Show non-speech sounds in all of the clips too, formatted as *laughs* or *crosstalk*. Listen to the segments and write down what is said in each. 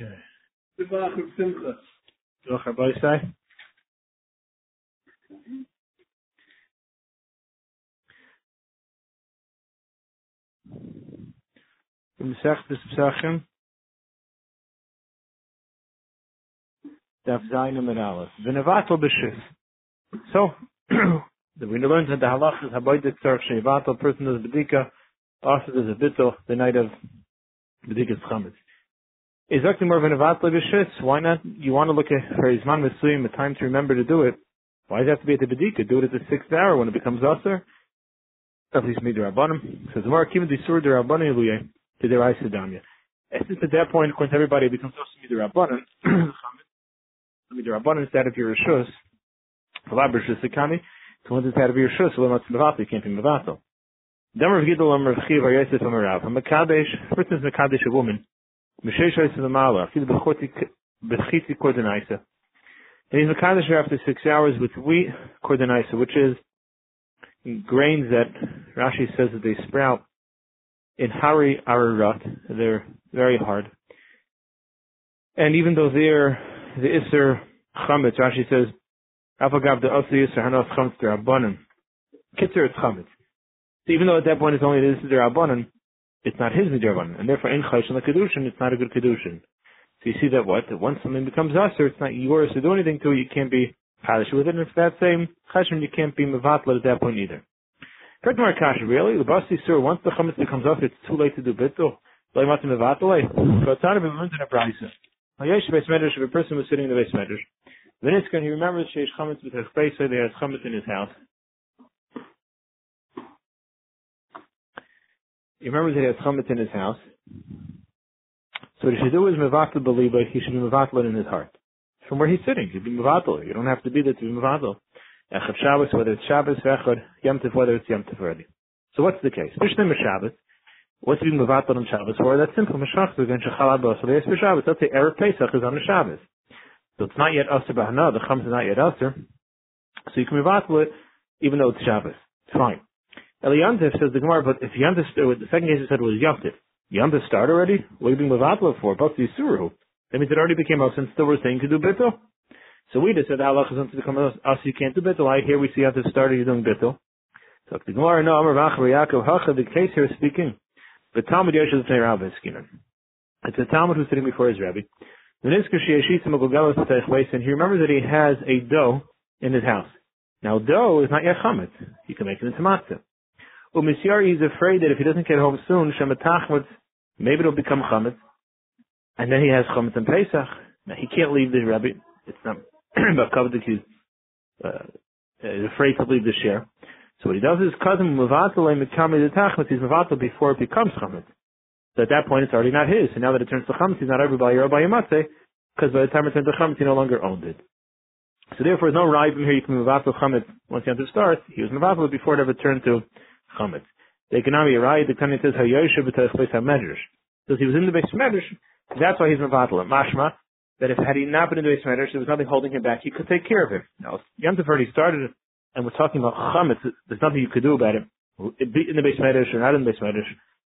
Okay. Tivach of Simcha. Doch, Rabbi say? Im Sechtes Daf Zayin Amid Aleph. V'nevatel b'shis. So, we learned that the halach is haboidik tzarech shevatel, person does bedika, also does a bittel, the night of bedikas chametz. Is more of an? Why not? You want to look at for Izman Mesuyim, the time to remember to do it. Why does it have to be at the bedika? Do it at the sixth hour when it becomes usher. At least me derabbanim. Says more kim disur derabbanim luye to their isidamya. Since at that point, according to everybody, it becomes also me derabbanim. *clears throat* Me derabbanim instead of your rishus. Halab rishus sekami. So once it's out of your rishus, so. You can't be mevatel. Demar v'gidol amar v'chiv ar yosef amar rav. A mekadesh, first is mekadesh a woman. And he's Makadosh after six hours with wheat Kordenaisa, which is grains that Rashi says that they sprout in Hari Ararat. They're very hard. And even though they're the Isser Chametz, Rashi says, Afagav the Osi Isser Hanos Chametz Derabanim. Kitzer it's Chametz. So even though at that point it's only the Isser Derabanim, it's not his midrabanan, and therefore in chayshon the kedushin, it's not a good kedushin. So you see that what that once something becomes usher, it's not yours to do anything to. it, You can't be chadish with it. And if that same chayshon, you can't be mevatla at that point either. Correct my kasha, really? The basti sur once the chametz becomes usher, it's too late to do bittul. Mevatla. Eh? So it's not even learned in a brisa. Hayesh beis medrash. If a person was sitting in the beis medrash, then it's going. He remembers sheish chametz with his face. There has chametz in his house. He remembers that he has chametz in his house. So what he should do is mevatel beliba. He should be mevatel in his heart. From where he's sitting, he'd be mevatel. You don't have to be there to be mevatel. Echad Shabbos, whether it's Shabbos, Echad, Yom whether it's Yom already. So what's the case? Mishnah Shabbos. What's being mevatel on Shabbos for? That's simple. Meshach again shechalad b'asar yes for Shabbos. Let's say erev Pesach is on the Shabbos. So it's not yet aser b'hana. The chametz is not yet aser. So you can mevatel it even though it's Shabbos. It's fine. Eliyantif says the Gemara, but if Yantif, uh, the second case he said was Yantif. Yantif start already? What are you being Mavatla for? But the Suru. That means it already became us and still we're saying to do Bittel. So we just said Allah is unto the come us, you can't do Bittel. I here we see Yantif started, you're doing Bittel. So the Gemara, no, Amar Vachar Yaakov Hacha, the case here is speaking. The Talmud Yosha the Rabbi Skinan. It's a Talmud who's sitting before his Rabbi. The Nisker Shiashitza Magogelos and he remembers that he has a dough in his house. Now dough is not yet chametz. You can make it into matzah. Umisyari is afraid that if he doesn't get home soon, Shematachmetz, maybe it'll become chametz, and then he has chametz and Pesach. Now he can't leave the rabbi. It's not but covered he's uh, is afraid to leave the share. So what he does is cousin mevatel mikami the tachmetz. He's mevatel before it becomes chametz. So at that point, it's already not his. And now that it turns to chametz, he's not everybody or by yamatze, because by the time it turns to chametz, he no longer owned it. So therefore, there's no ribim here. You can mevatel chametz once you have to start. He was mevatel before it ever turned to chametz. The economy right, the Tanya says Hayosha beis hamedrash. Because he was in the beis medrash, that's why he's mevatel. Mashma that if had he not been in the beis medrash, there was nothing holding him back. He could take care of him. Now Yom Tov already started, and we're talking about chametz. There's nothing you could do about it. Be in the beis medrash or not in the beis medrash.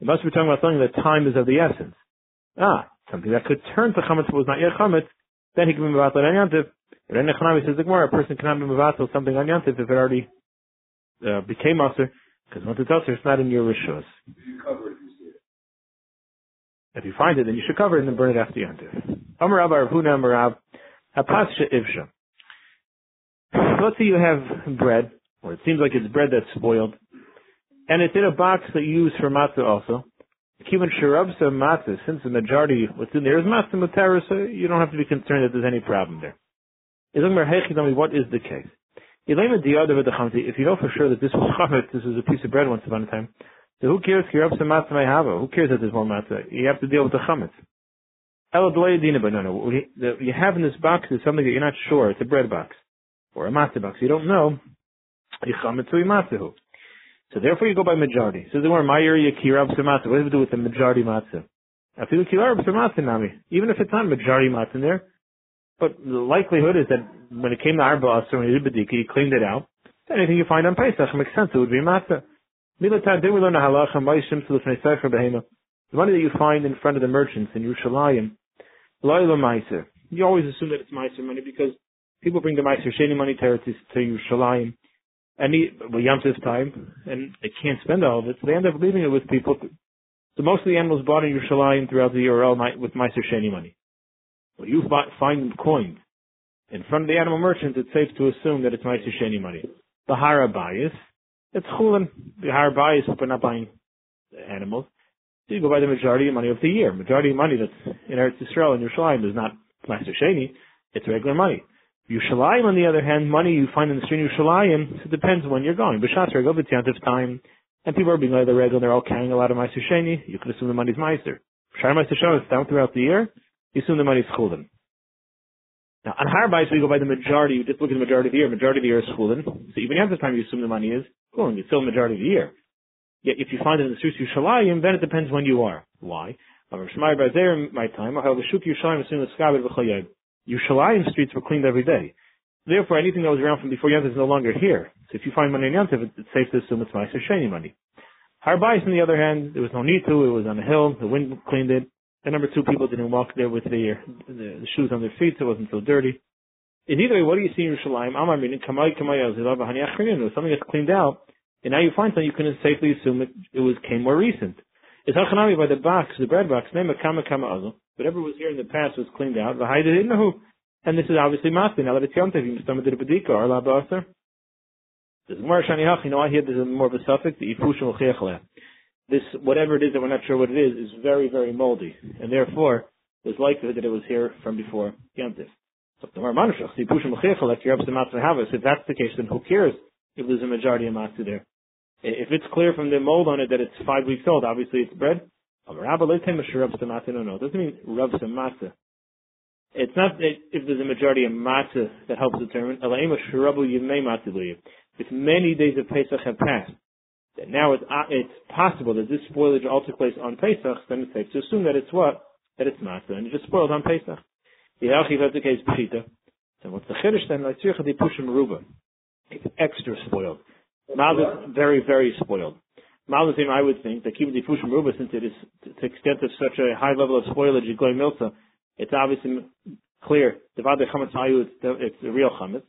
You must be talking about something that time is of the essence. Ah, something that could turn to chametz but was not yet chametz. Then he can be mevatel on Yom Tov. Echanavi says the Gemara, a person cannot be mevatel something on Yom Tov if it already uh, became aser. Because once it's usher, it's not in your rishos. If you find it, then you should cover it and then burn it after Yantiv. Amar Abba Rav Huna Amar Rav Ivsha. Let's say you have bread, or it seems like it's bread that's spoiled, and it's in a box that you use for matzah also. Kivan Sharabsa matzah, since the majority what's in there is matzah mutara, so you don't have to be concerned that there's any problem there. What is the case? If you know for sure that this was *laughs* chametz, this was a piece of bread once upon a time, so who cares? Who cares that there's more matzah? You have to deal with the chametz. But no, no. What you have in this box is something that you're not sure. It's a bread box or a matzah box. You don't know. So therefore, you go by majority. So the word Mayer Yakirab Matzah. What does it do with the majority matzah? Even if it's not majority matzah in there, but the likelihood is that when it came to Arba Asr, when he did Badika, he cleaned it out. Anything you find on Pesach makes sense. It would be matzah. Milatan, then we learn a halacha, Ma'ishim, the Sefer Behema. The money that you find in front of the merchants in Yerushalayim, Loyal Meiser. You always assume that it's Meiser money because people bring the Meiser Sheni money to, to, to Yerushalayim and he, well, Yom time, and they can't spend all of it, so they end up leaving it with people. So most of the animals bought in Yerushalayim throughout the year are all with Meiser Sheni money. Well, you find coined in front of the animal merchant, it's safe to assume that it's Meiser Sheni money. The Har Habayis, it's Chulin. The Har Habayis, we're not buying animals. So you go by the majority of money of the year. Majority of money that's in Eretz Yisrael and Yerushalayim is not Meiser Sheni, it's regular money. Yerushalayim, on the other hand, money you find in the street of Yerushalayim, it depends when you're going. B'shas regel b'tyantiv time, and people are being like the regel, they're all carrying a lot of Meiser Sheni, you could assume the money's Meiser. Shar Meiser is down throughout the year, you assume the money's Chulin. Now, on Harbais, we go by the majority, you just look at the majority of the year, majority of the year is Chulin, so even at this time you assume the money is Chulin, it's still the majority of the year. Yet if you find it in the streets of Yerushalayim, then it depends when you are. Why? My time, Yerushalayim streets were cleaned every day. Therefore, anything that was around from before Yantiv is no longer here. So if you find money in Yantiv, it's safe to assume it's Meiser Sheni money. Harbais, on the other hand, there was no need to. It was on a hill. The wind cleaned it. And number two, people didn't walk there with the, the, shoes on their feet, so it wasn't so dirty. In either way, what do you see in Yerushalayim? Amar meaning kamay kamay something that's cleaned out, and now you find something you can safely assume it, it was came more recent. It's hachanami by the box, the bread box, name kama kama Whatever was here in the past was cleaned out. And this is obviously masli. Now that it's yom tovim, stomach did a bedika or la baser. There's more shani hach. You know, I hear there's more of a suffix. The ifushim This whatever it is that we're not sure what it is is very very moldy, and therefore there's likelihood that it was here from before yom tov. So If that's the case, then who cares if there's a majority of matzah there? If it's clear from the mold on it that it's five weeks old, obviously it's bread. No, no. Doesn't mean rub some matzah. It's not that if there's a majority of matzah that helps determine. If many days of Pesach have passed, that now it's, uh, it's possible that this spoilage all took place on Pesach, then it's safe to assume that it's what? That it's matzah, and it just spoiled on Pesach. The that's the case pshita. So what's the chiddush then? Like tzircha de pushim ruba. It's extra spoiled. Mal is very, very spoiled. Malasim, I would think that keeping the Fushim Ruba, since it is to the extent of such a high level of spoilage, Goy Milsa, it's obviously clear. The Vada Chametz Ayu, it's the real Chametz.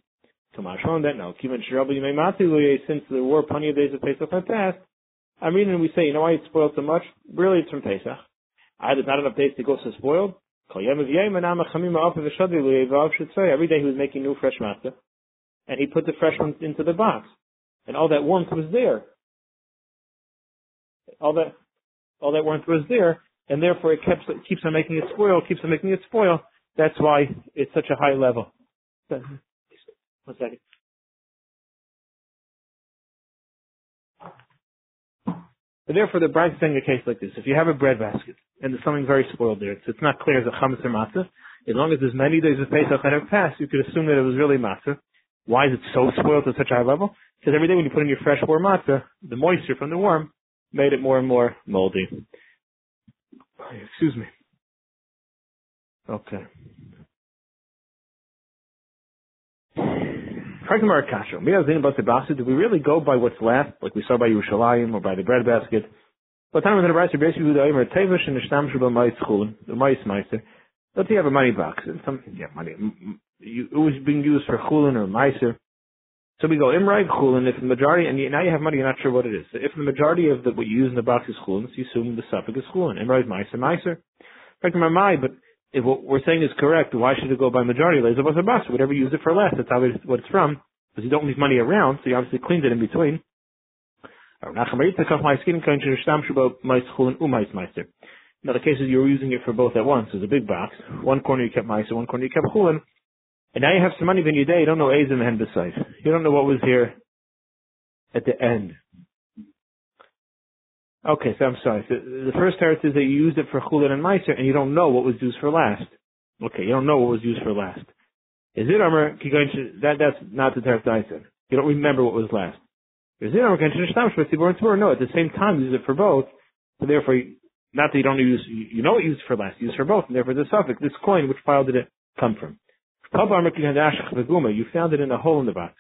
Kamashon that now. Kivan Shirabu Yimei since there were plenty of days of Pesach that passed, I'm reading and we say, you know why it's spoiled so much? Really, it's from Pesach. I Either not enough days to go so spoiled. Every day he was making new fresh matzah, and he put the fresh ones into the box, and all that warmth was there all that all that warmth was there, and therefore it keeps it keeps on making it spoil, keeps on making it spoil. That's why it's such a high level. Second. But therefore, the bright saying a case like this: if you have a bread basket and there's something very spoiled there, it's, it's not clear as a chametz or matzah. As long as there's many days of Pesach that have passed, you could assume that it was really matzah. Why is it so spoiled to such a high level? Because every day when you put in your fresh warm matzah, the moisture from the worm made it more and more moldy. Excuse me. Okay. Do we really go by what's left, like we saw by Yerushalayim or by the bread basket? But time in. Let's say you have a money box and some yeah money. it was being used for Chulin or Meiser. So we go imrai chulin. If the majority, and now you have money, you're not sure what it is. So if the majority of the, what you use in the box is chulin, so you assume the suffix is chulin. Imrai meiser meiser. But if what we're saying is correct, why should it go by majority? Whatever you use it for less, that's it's, what it's from. Because you don't leave money around, so you obviously cleaned it in between. Now the case is you were using it for both at once. There's a big box. One corner you kept meiser, one corner you kept chulin. And now you have some money in your day, you don't know Azim and beside. You don't know what was here at the end. Okay, so I'm sorry. So the first teretz is that you used it for chulin and meiser, and you don't know what was used for last. Okay, you don't know what was used for last. Is it Amr that that's not the teretz I said. You don't remember what was last. Is it Amr No, at the same time you use it for both. So therefore, not that you don't use, you know what you use for last, you use for both, and therefore the suffix, this coin, which file did it come from? You found it in a hole in the box.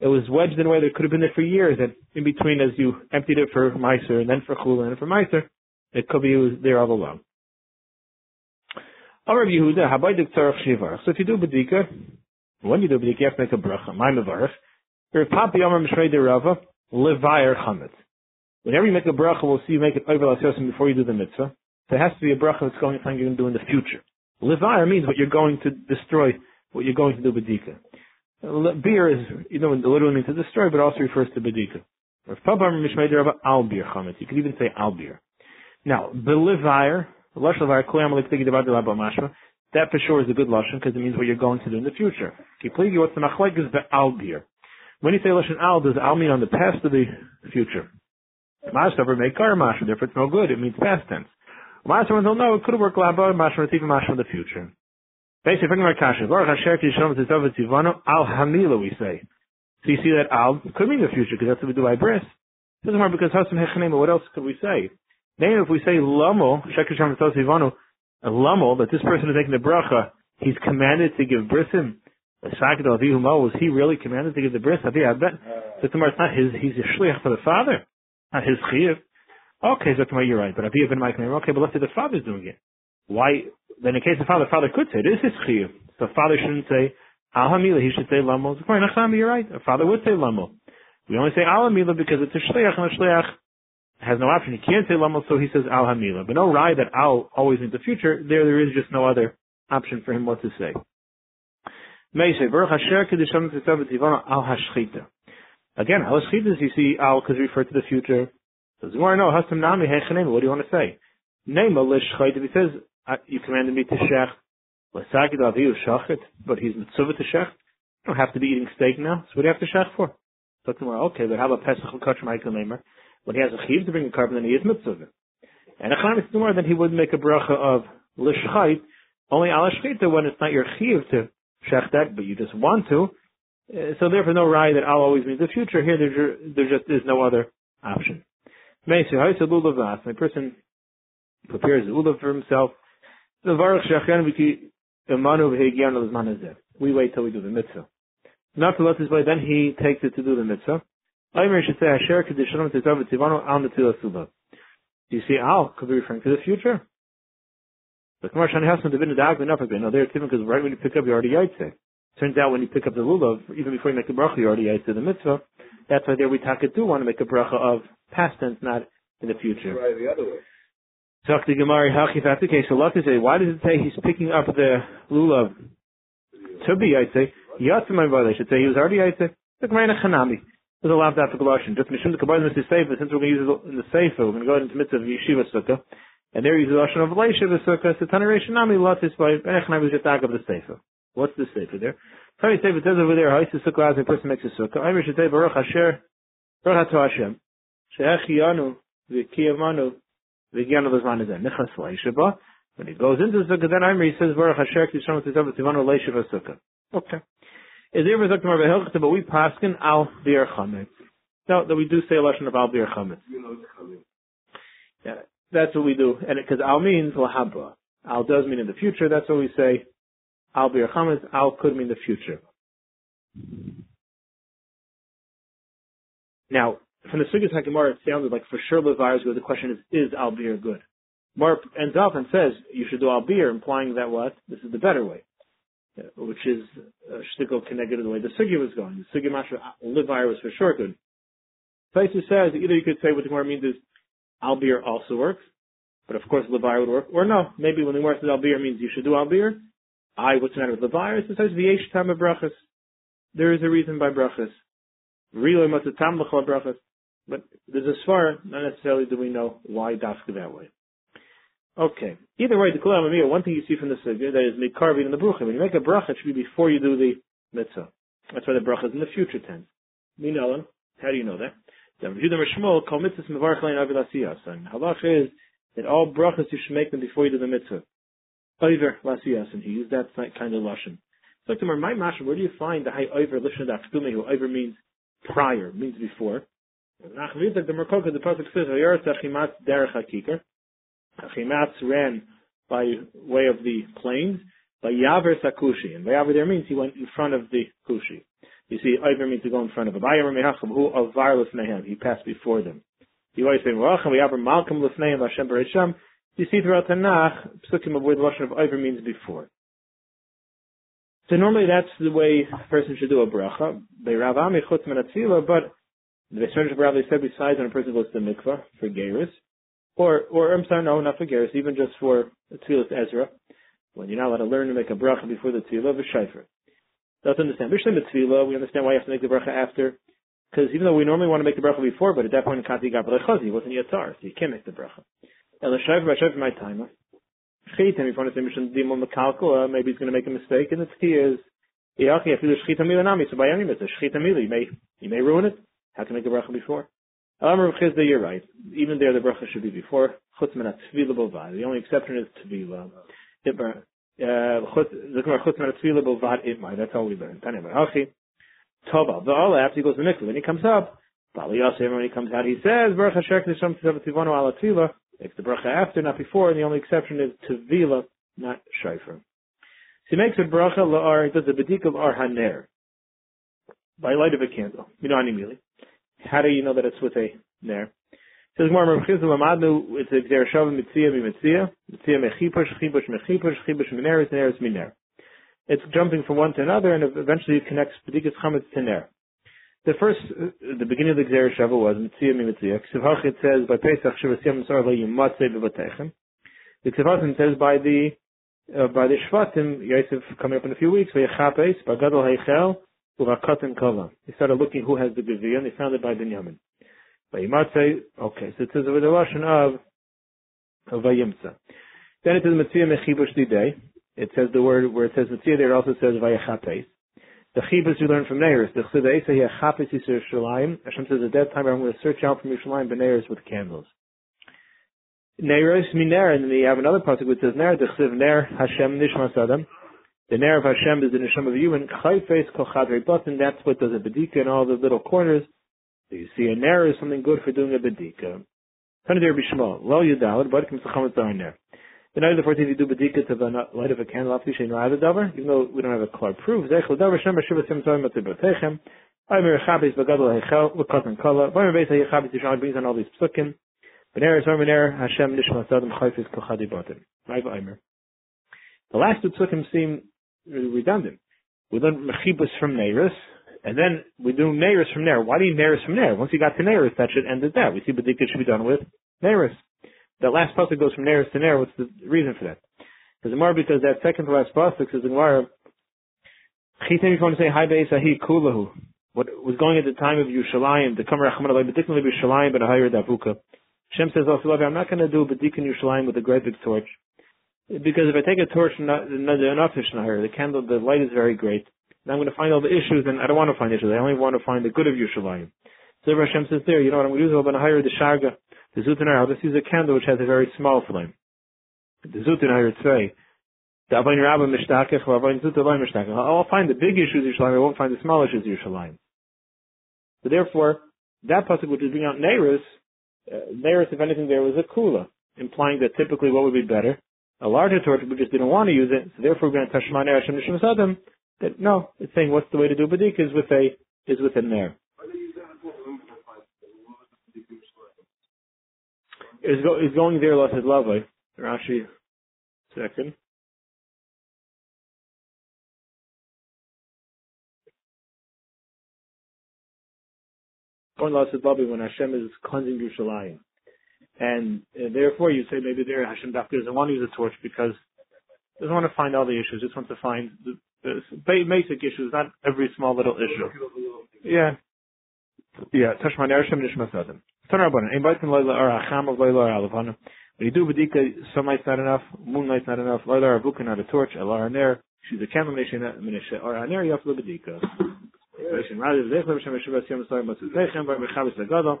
It was wedged in a way that could have been there for years, and in between, as you emptied it for Meiser and then for Chula and for Meiser, it could be it was there all along. So if you do Bedika, when you do Bedika, you have to make a bracha. My Mevarach. Your Papi Amar Mishrei Rava, Levayer Chametz. Whenever you make a bracha, we'll see you make it over before you do the mitzvah. So it has to be a bracha that's going to something you're going to do in the future. Levayer means what you're going to destroy, what you're going to do Bedika. Beer is, you know, literally means to destroy, but also refers to Bedika. You could even say albir. Now, belivire, that for sure is a good lashon because it means what you're going to do in the future. What's the machlek is the albir. When you say lashon al, does al mean on the past or the future? Masavar make kar masha, therefore it's no good. It means past tense. Masavar will know it could worked laba masha, it's even masha in the future. Basically, thinking about kasha, baruch hasher kishalom tzitzov al hamila we say. So you see that al could mean the future because that's what we do by bris. Doesn't matter because hasam hechanema. What else could we say? Then if we say lamo shekisham tzivano, lamo that this person is making the bracha, he's commanded to give brisim. Was he really commanded to give the bris? I bet. So tomorrow it's not his. He's a shliach for the father, not his chiyuv. Okay, so tomorrow you're right. But Abiyah ben Mike, okay, but let's say the father's doing it. Why? Then in case of father, father could say this is chiyuv. So father shouldn't say Alhamila, he should say Lamo. You're right. A father would say Lamo. We only say Alhamila because it's a shliach, and a shliach has no option. He can't say Lamo, so he says Alhamila. But no right that Al always means the future. There, there is just no other option for him what to say. Again, Al Hashchita, you see Al could refer to the future. So Zumar no, Hastam Nami What do you want to say? Nema Lishchait, if he says, you commanded me to shech, but he's mitzvah to shech. You don't have to be eating steak now. So what do you have to shech for? So tomorrow, okay, but how about Pesach L'Kach Michael Nemer? When he has a chiv to bring a carbon, then he is mitzvah. And a chametz tomorrow, then he would make a bracha of l'shchait, only al when it's not your chiv to shech that, but you just want to. Uh, so therefore, no raya that I'll always mean the future. Here, there, there just is no other option. My person prepares lulav for himself. The we wait till we do the mitzvah. Not to let this way, then he takes it to do the mitzvah. Aimer should say, Asher Kedishon Tzav Tzivano Al Netzilah Suba. Do you see Al could be referring to the future? But Kamar Shani Hasman David Nadag enough again. No, they're because right when you pick up, you already yaitse. Turns out when you pick up the lulav, even before you make the bracha, you already yaitse the mitzvah. That's why there we talk it do want to make a bracha of past tense, not in the future. Right, the other way. Talk to Gemari okay. So lot say, why does it say he's picking up the lulav to be Yaitse? Yatzim my brother should say he was already Yaitse. The Gemara Chanami. There's a lot of that for Galatian. Just Mishum the Kabbalah Mr. Sefer, since we're going to use it in the Sefer, we're going to go into mitzvah of Yeshiva Sukkah. And there he's the Lashon of Leishiva Sukkah. So Tanaration Nami Latis by was just of the Sefer. What's the Sefer there? Tani Sefer says over there, Ha'is Sukkah as a person makes a Sukkah. I should say Baruch Hasher, Baruch Hashem. She'ech Yanu, V'kiyamanu, when he goes into the sukkah, then Imri says, Baruch Hasher Kishon Tzizav Tzivanu Leishav Sukkah. Okay. Is there a Mar Behilchta, but we paskin al bir chametz. No, that we do say a lesson of al bir chametz. Yeah, that's what we do, and because al means lahaba. Al does mean in the future. That's what we say. Al bir chametz. Al could mean the future. Now, from the Sugyas HaGemara, it sounded like for sure Levi is good. The question is, is Albir good? Mar ends off and says you should do Albir, implying that what? This is the better way, uh, which is uh, shtickle connected to the way the Sugi was going. The Sugya Masha Levi was for sure good. Places says either you could say what the Gemara means is Albir also works, but of course Levi would work, or no, maybe when the Gemara says Albir means you should do Albir. I, what's the matter with Levi? It says the Yesh Tam Brachas. There is a reason by Brachas. Really, Matzatam L'chol Brachas. But there's a svar, not necessarily do we know why dafka that way. Okay. Either way, the Kulam Amir, one thing you see from the Sugya, that is Mikarvin in the Brucha. When you make a bracha, it should be before you do the mitzvah. That's why the bracha is in the future tense. Minolan, how do you know that? And halach is that all brachas you should make them before you do the mitzvah. Over Lasiyas, and he used that kind of lashon. So, my masha, where do you find the high over lashon that who over means prior, means before? Nach Vitak, the Merkoka, the Pasuk says, Vayaretz Achimatz Derech HaKikar. Achimatz ran by way of the plains. Vayaver Sakushi. And Vayaver there means he went in front of the Kushi. You see, Iver means to go in front of him. Vayaver Mehacham, who avar lefnehem. He passed before them. You always say, Racham Vayaver Malkam lefnehem Hashem Beresham. You see throughout Tanakh, psukim of where the Lashon of Iver means before. So normally that's the way a person should do a bracha. By but the Beis Rabbi said besides when a person goes to the mikvah for Geras, or, or I'm sorry, no, not for Geras, even just for Tzilas Ezra, when you're not allowed to learn to make a bracha before the Tzilah, v'shayfer. Let's understand. Bishlam Tzilah, we understand why you have to make the bracha after, because even though we normally want to make the bracha before, but at that point in Kati Gabal Chazi, wasn't Yatar, so you can't make the bracha. And the Shayfer, by Shayfer, my timer. Shchita, if you want to say Mishon Dimon Mekalkul, maybe he's going to make a mistake, and the key is, so by any Mili, you may, you may ruin it. How can I make the bracha before? Chizda, you're right. Even there, the bracha should be before. Chutz bovad. The only exception is tvila. Uh, Chutz min tvila bovad. That's all we learn. Tanya Hachi. Tova. The after he goes to the mikvah. When he comes up, Bali Yosef, when he comes out, he says, Baruch ala. Makes the bracha after, not before, and the only exception is tvila, not shayfer. So he makes a bracha la'ar, he does a bedik of ar haner. By light of a candle. You know, immediately. How do you know that it's with a ner? Says more Lamadnu, it's a Mechipush, Chipush Mechipush, Neris Miner. It's jumping from one to another and eventually it connects Bedikas Chametz to Ner. The first, uh, the beginning of the Gzer Shava was Mitzia Mitzia. Ksivach it says by Pesach. The Ksivach says by the uh, by the Shvatim, Yosef coming up in a few weeks, Vayachapes, Bagadol Heichel, Uvakatim Kova. They started looking who has the Gevir, and they found it by Binyamin. By Yimatzei, okay, so it says with the Russian of, Vayimtza. Then it says Mitzvah Mechibush Didei. It says the word, where it says Mitzvah there, also says Vayachapes. The Chibus you learn from Neiris. The Chsiv Eisa Yachapes Yisur Shalayim. Hashem says at that time I'm going to search out from Yerushalayim B'Neiris with candles. Neiris Miner, and then you have another passage which says Ner, the Chsiv Ner Hashem Nishmas Adam. The Ner of Hashem is the Nisham of you, and Chayfes Kochadre Button, that's what does a Bedika in all the little corners. So you see a Ner is something good for doing a Bedika. Kind of Bishma, Lo Yudalad, Chametz Ner. The night of the 14th, you do Bedika to the light of a candle, after the Davar, even though we don't have a clear proof. Zech Davar Shem Chabis Kala. Beis Yishon brings on all these psukim. Ner Hashem Button. The last two psukim seem redundant. We learn mechibus from Neiris, and then we do Neiris from there. Why do you Neiris from there? Once you got to Neiris, that should end at that. We see Badika should be done with Neiris. That last pasuk goes from Neiris to Ner. What's the reason for that? Because more because that second to last pasuk says in Gemara, Chitim, you want to say Hi Ahi Kulahu, what was going at the time of Yushalayim, the Kamar Achman Allah, particularly Yushalayim, but a higher Davuka. Shem says also, I'm not going to do Badikin Yushalayim with a great big torch. Because if I take a torch not, enough the candle, the light is very great. And I'm going to find all the issues, and I don't want to find issues. I only want to find the good of Yerushalayim. So Hashem says there, you know what I'm going to do? I'm going to hire the Sharga, the Zutanar. I'll just use a candle which has a very small flame. The Zutanar say, I'll find the big issues Yerushalayim. I won't find the small issues Yerushalayim. So therefore, that pasuk which is bringing out Neirus, uh, if anything, there was a kula, implying that typically what would be better? A larger torch, we just didn't want to use it, so therefore we're going to Tashman Hashem Nishim Sadim, that no, it's saying what's the way to do Badik is with a, is with a Ner. Is, go, is going there Lasad Lavai, Rashi, second. Going Lasad Lavai when Hashem is cleansing Yerushalayim. And uh, therefore, you say maybe there Hashem Dafka doesn't want to use a torch because he doesn't want to find all the issues. Just wants to find the, the basic issues, not every small little issue. Yeah. Yeah. Tashman Ershim Nishmas Adam. Tanarabana. Ein Baitin Leila or Acham of Leila or Alavana. When you do Badika, sunlight's not enough, moonlight's not enough, Leila or Avuka not a torch, Elar Aner, she's a candle nation, Minisha or Aner, you have Badika. Rather, Zechler Hashem Yeshua Yom Soy Matzut Techem, Bar Mechavis Lagadol,